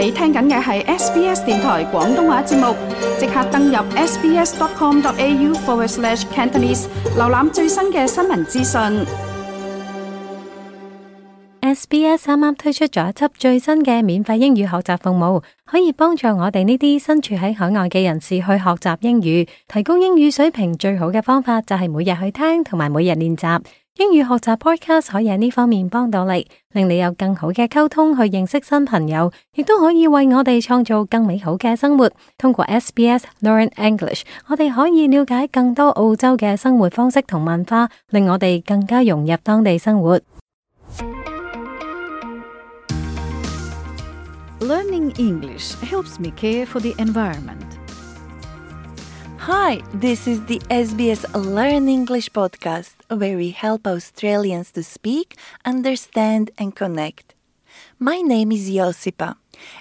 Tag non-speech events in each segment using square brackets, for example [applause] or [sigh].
你聽緊嘅係 SBS 電台廣東話節目，即刻登入 sbs.com.au/cantonese 瀏覽最新嘅新聞資訊。SBS 啱啱推出咗一輯最新嘅免費英語學習服務，可以幫助我哋呢啲身處喺海外嘅人士去學習英語。提供英語水平最好嘅方法就係每日去聽同埋每日練習。英语學習 podcast 可以喺呢方面幫到你，令你有更好嘅溝通去認識新朋友，亦都可以為我哋創造更美好嘅生活。通過 SBS Learn English，我哋可以了解更多澳洲嘅生活方式同文化，令我哋更加融入當地生活。Learning English helps me care for the environment. Hi, this is the SBS Learn English podcast where we help Australians to speak, understand, and connect. My name is Josipa,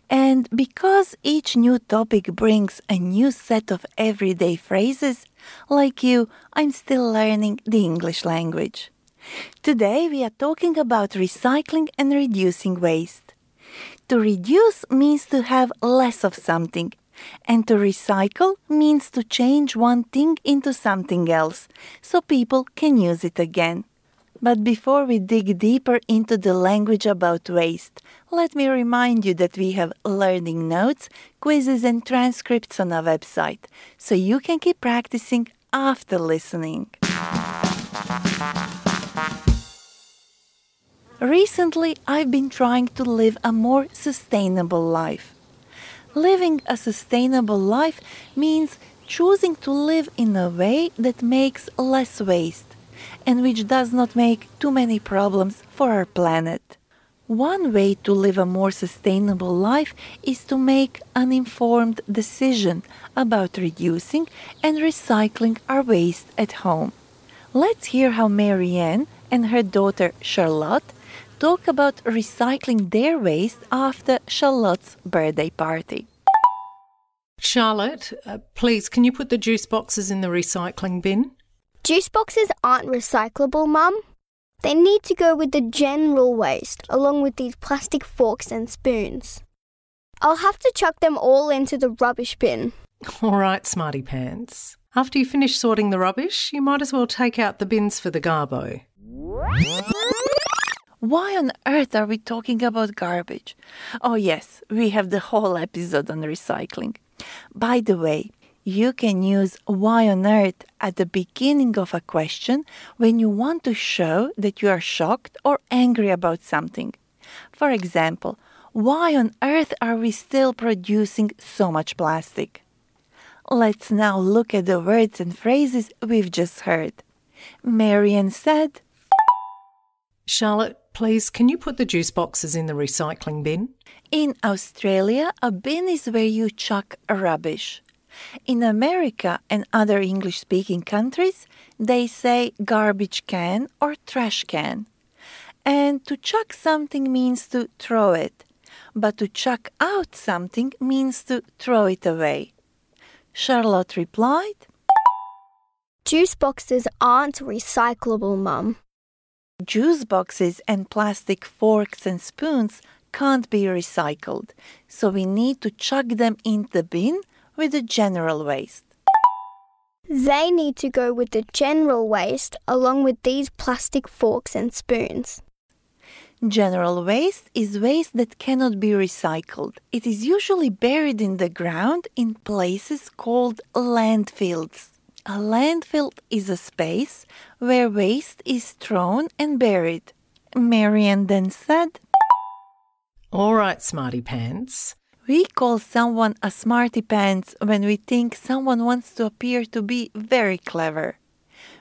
and because each new topic brings a new set of everyday phrases, like you, I'm still learning the English language. Today we are talking about recycling and reducing waste. To reduce means to have less of something, and to recycle means to change one thing into something else so people can use it again. But before we dig deeper into the language about waste, let me remind you that we have learning notes, quizzes, and transcripts on our website, so you can keep practicing after listening. Recently, I've been trying to live a more sustainable life. Living a sustainable life means choosing to live in a way that makes less waste and which does not make too many problems for our planet. One way to live a more sustainable life is to make an informed decision about reducing and recycling our waste at home. Let's hear how Marianne and her daughter Charlotte talk about recycling their waste after Charlotte's birthday party. Charlotte, uh, please, can you put the juice boxes in the recycling bin? Juice boxes aren't recyclable, Mum. They need to go with the general waste, along with these plastic forks and spoons. I'll have to chuck them all into the rubbish bin. [laughs] All right, smarty pants. After you finish sorting the rubbish, you might as well take out the bins for the garbo. Why on earth are we talking about garbage? Oh, yes, we have the whole episode on recycling. By the way, you can use why on earth at the beginning of a question when you want to show that you are shocked or angry about something. For example, why on earth are we still producing so much plastic? Let's now look at the words and phrases we've just heard. Marian said, Charlotte, please, can you put the juice boxes in the recycling bin? In Australia, a bin is where you chuck rubbish. In America and other English speaking countries, they say garbage can or trash can. And to chuck something means to throw it, but to chuck out something means to throw it away. Charlotte replied, Juice boxes aren't recyclable, Mum. Juice boxes and plastic forks and spoons can't be recycled, so we need to chuck them in the bin with the general waste. They need to go with the general waste, along with these plastic forks and spoons. General waste is waste that cannot be recycled. It is usually buried in the ground in places called landfills. A landfill is a space where waste is thrown and buried. Marian then said, All right, smarty pants. We call someone a smarty pants when we think someone wants to appear to be very clever.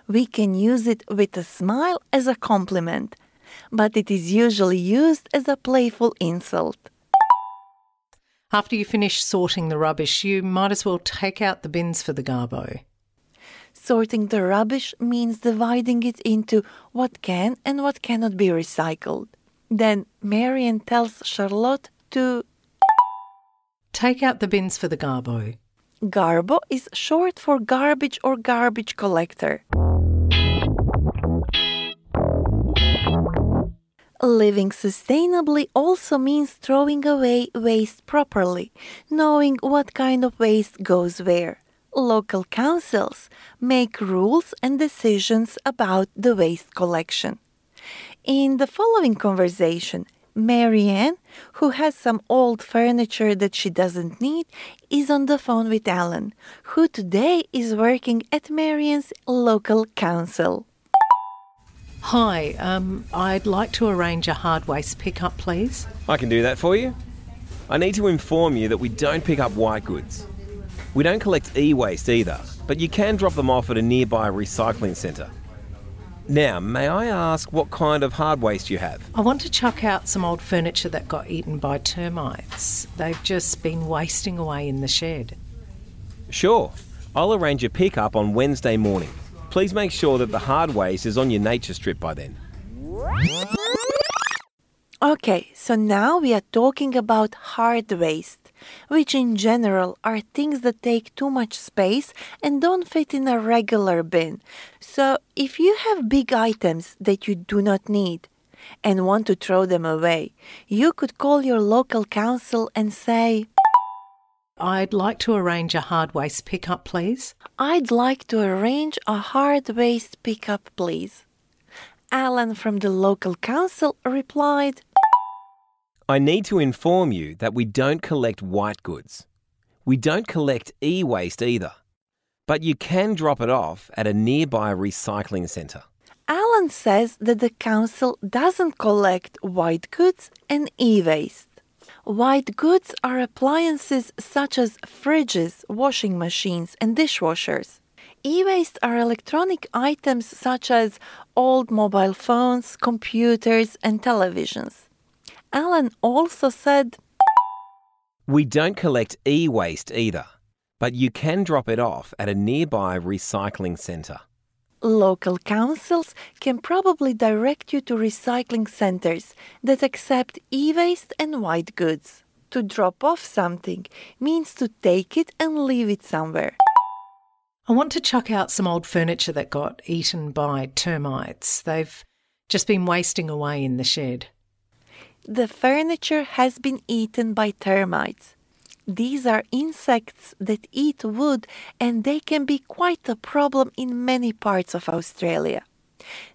We can use it with a smile as a compliment, but it is usually used as a playful insult. After you finish sorting the rubbish, you might as well take out the bins for the garbo. Sorting the rubbish means dividing it into what can and what cannot be recycled. Then Marian tells Charlotte to Take out the bins for the garbo. Garbo is short for garbage or garbage collector. Living sustainably also means throwing away waste properly, knowing what kind of waste goes where. Local councils make rules and decisions about the waste collection. In the following conversation, Marianne, who has some old furniture that she doesn't need, is on the phone with Alan, who today is working at Marianne's local council. Hi, um, I'd like to arrange a hard waste pickup, please. I can do that for you. I need to inform you that we don't pick up white goods. We don't collect e waste either, but you can drop them off at a nearby recycling centre. Now, may I ask what kind of hard waste you have? I want to chuck out some old furniture that got eaten by termites. They've just been wasting away in the shed. Sure, I'll arrange a pickup on Wednesday morning. Please make sure that the hard waste is on your nature strip by then. Okay, so now we are talking about hard waste, which in general are things that take too much space and don't fit in a regular bin. So if you have big items that you do not need and want to throw them away, you could call your local council and say, I'd like to arrange a hard waste pickup, please. I'd like to arrange a hard waste pickup, please. Alan from the local council replied, I need to inform you that we don't collect white goods. We don't collect e waste either, but you can drop it off at a nearby recycling centre. Alan says that the council doesn't collect white goods and e waste. White goods are appliances such as fridges, washing machines, and dishwashers. E waste are electronic items such as old mobile phones, computers, and televisions. Alan also said, We don't collect e waste either, but you can drop it off at a nearby recycling centre. Local councils can probably direct you to recycling centers that accept e waste and white goods. To drop off something means to take it and leave it somewhere. I want to chuck out some old furniture that got eaten by termites. They've just been wasting away in the shed. The furniture has been eaten by termites. These are insects that eat wood and they can be quite a problem in many parts of Australia.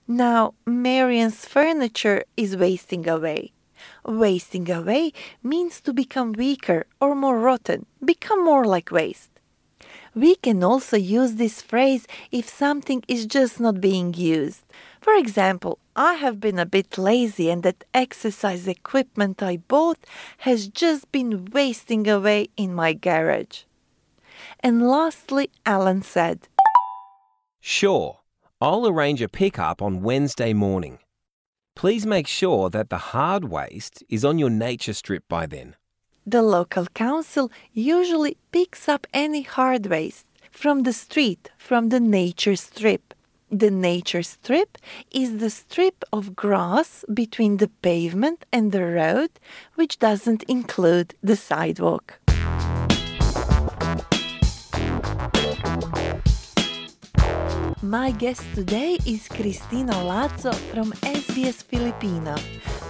Now, Marian's furniture is wasting away. Wasting away means to become weaker or more rotten, become more like waste. We can also use this phrase if something is just not being used. For example, I have been a bit lazy and that exercise equipment I bought has just been wasting away in my garage. And lastly, Alan said, Sure, I'll arrange a pickup on Wednesday morning. Please make sure that the hard waste is on your nature strip by then. The local council usually picks up any hard waste from the street, from the nature strip. The nature strip is the strip of grass between the pavement and the road, which doesn't include the sidewalk. My guest today is Cristina Lazo from SBS Filipino,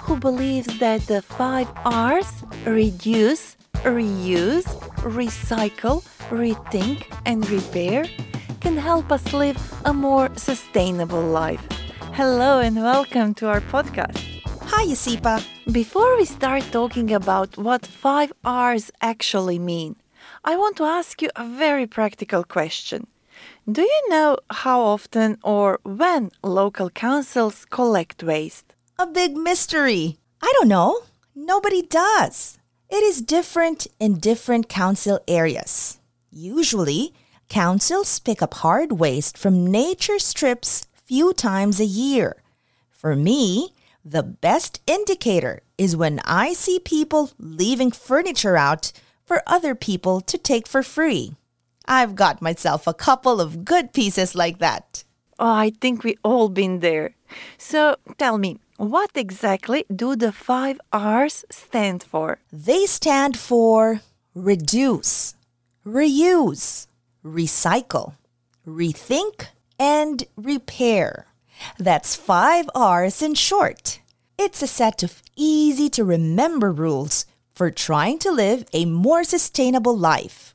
who believes that the five R's reduce, reuse, recycle, rethink, and repair can help us live a more sustainable life. Hello and welcome to our podcast. Hi, Josipa. Before we start talking about what five R's actually mean, I want to ask you a very practical question. Do you know how often or when local councils collect waste? A big mystery. I don't know. Nobody does. It is different in different council areas. Usually, councils pick up hard waste from nature strips few times a year. For me, the best indicator is when I see people leaving furniture out for other people to take for free. I've got myself a couple of good pieces like that. Oh, I think we all been there. So tell me, what exactly do the five R's stand for? They stand for reduce, reuse, recycle, rethink, and repair. That's five R's in short. It's a set of easy to remember rules for trying to live a more sustainable life.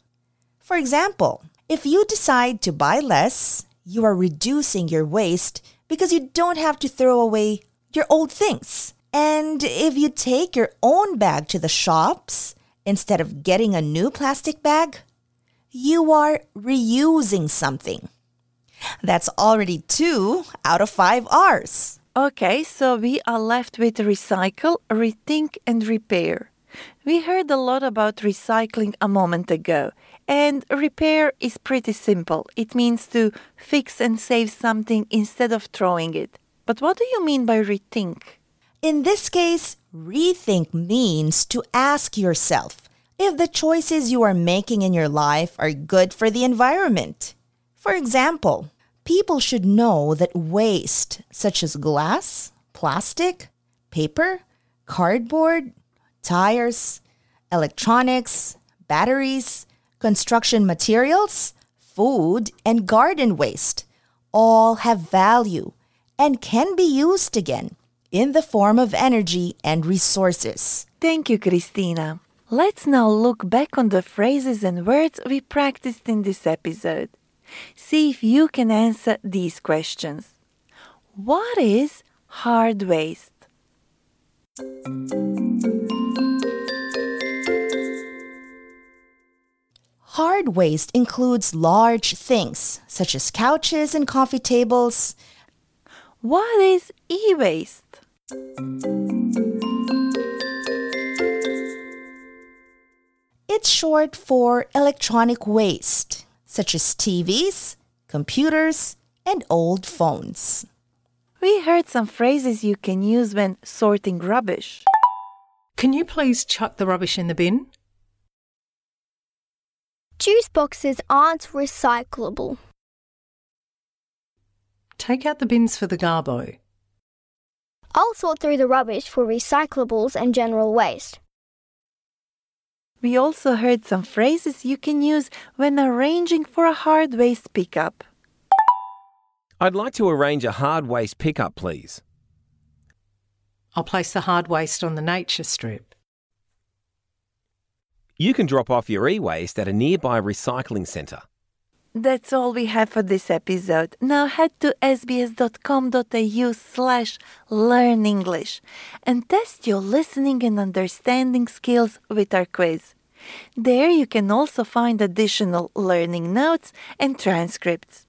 For example, if you decide to buy less, you are reducing your waste because you don't have to throw away your old things. And if you take your own bag to the shops instead of getting a new plastic bag, you are reusing something. That's already two out of five R's. Okay, so we are left with recycle, rethink, and repair. We heard a lot about recycling a moment ago, and repair is pretty simple. It means to fix and save something instead of throwing it. But what do you mean by rethink? In this case, rethink means to ask yourself if the choices you are making in your life are good for the environment. For example, people should know that waste, such as glass, plastic, paper, cardboard, tires, electronics, batteries, construction materials, food, and garden waste all have value and can be used again in the form of energy and resources. Thank you, Cristina. Let's now look back on the phrases and words we practiced in this episode. See if you can answer these questions. What is hard waste? Hard waste includes large things such as couches and coffee tables. What is e waste? It's short for electronic waste, such as TVs, computers, and old phones. We heard some phrases you can use when sorting rubbish. Can you please chuck the rubbish in the bin? Juice boxes aren't recyclable. Take out the bins for the garbo. I'll sort through the rubbish for recyclables and general waste. We also heard some phrases you can use when arranging for a hard waste pickup. I'd like to arrange a hard waste pickup, please. I'll place the hard waste on the nature strip. You can drop off your e waste at a nearby recycling centre. That's all we have for this episode. Now head to sbs.com.au slash learn English and test your listening and understanding skills with our quiz. There you can also find additional learning notes and transcripts.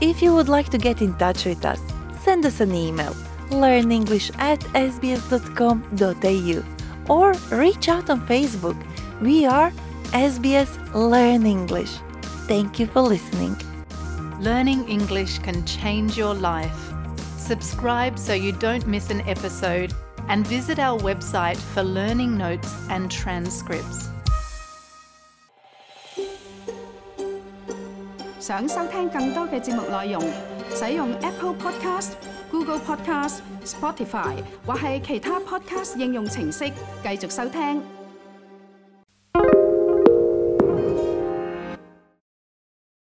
If you would like to get in touch with us, send us an email learnenglish at sbs.com.au or reach out on Facebook. We are SBS Learn English. Thank you for listening. Learning English can change your life. Subscribe so you don't miss an episode and visit our website for learning notes and transcripts. 想收听更多嘅节目内容，使用 Apple Podcast、Google Podcast、Spotify 或系其他 Podcast 应用程式继续收听。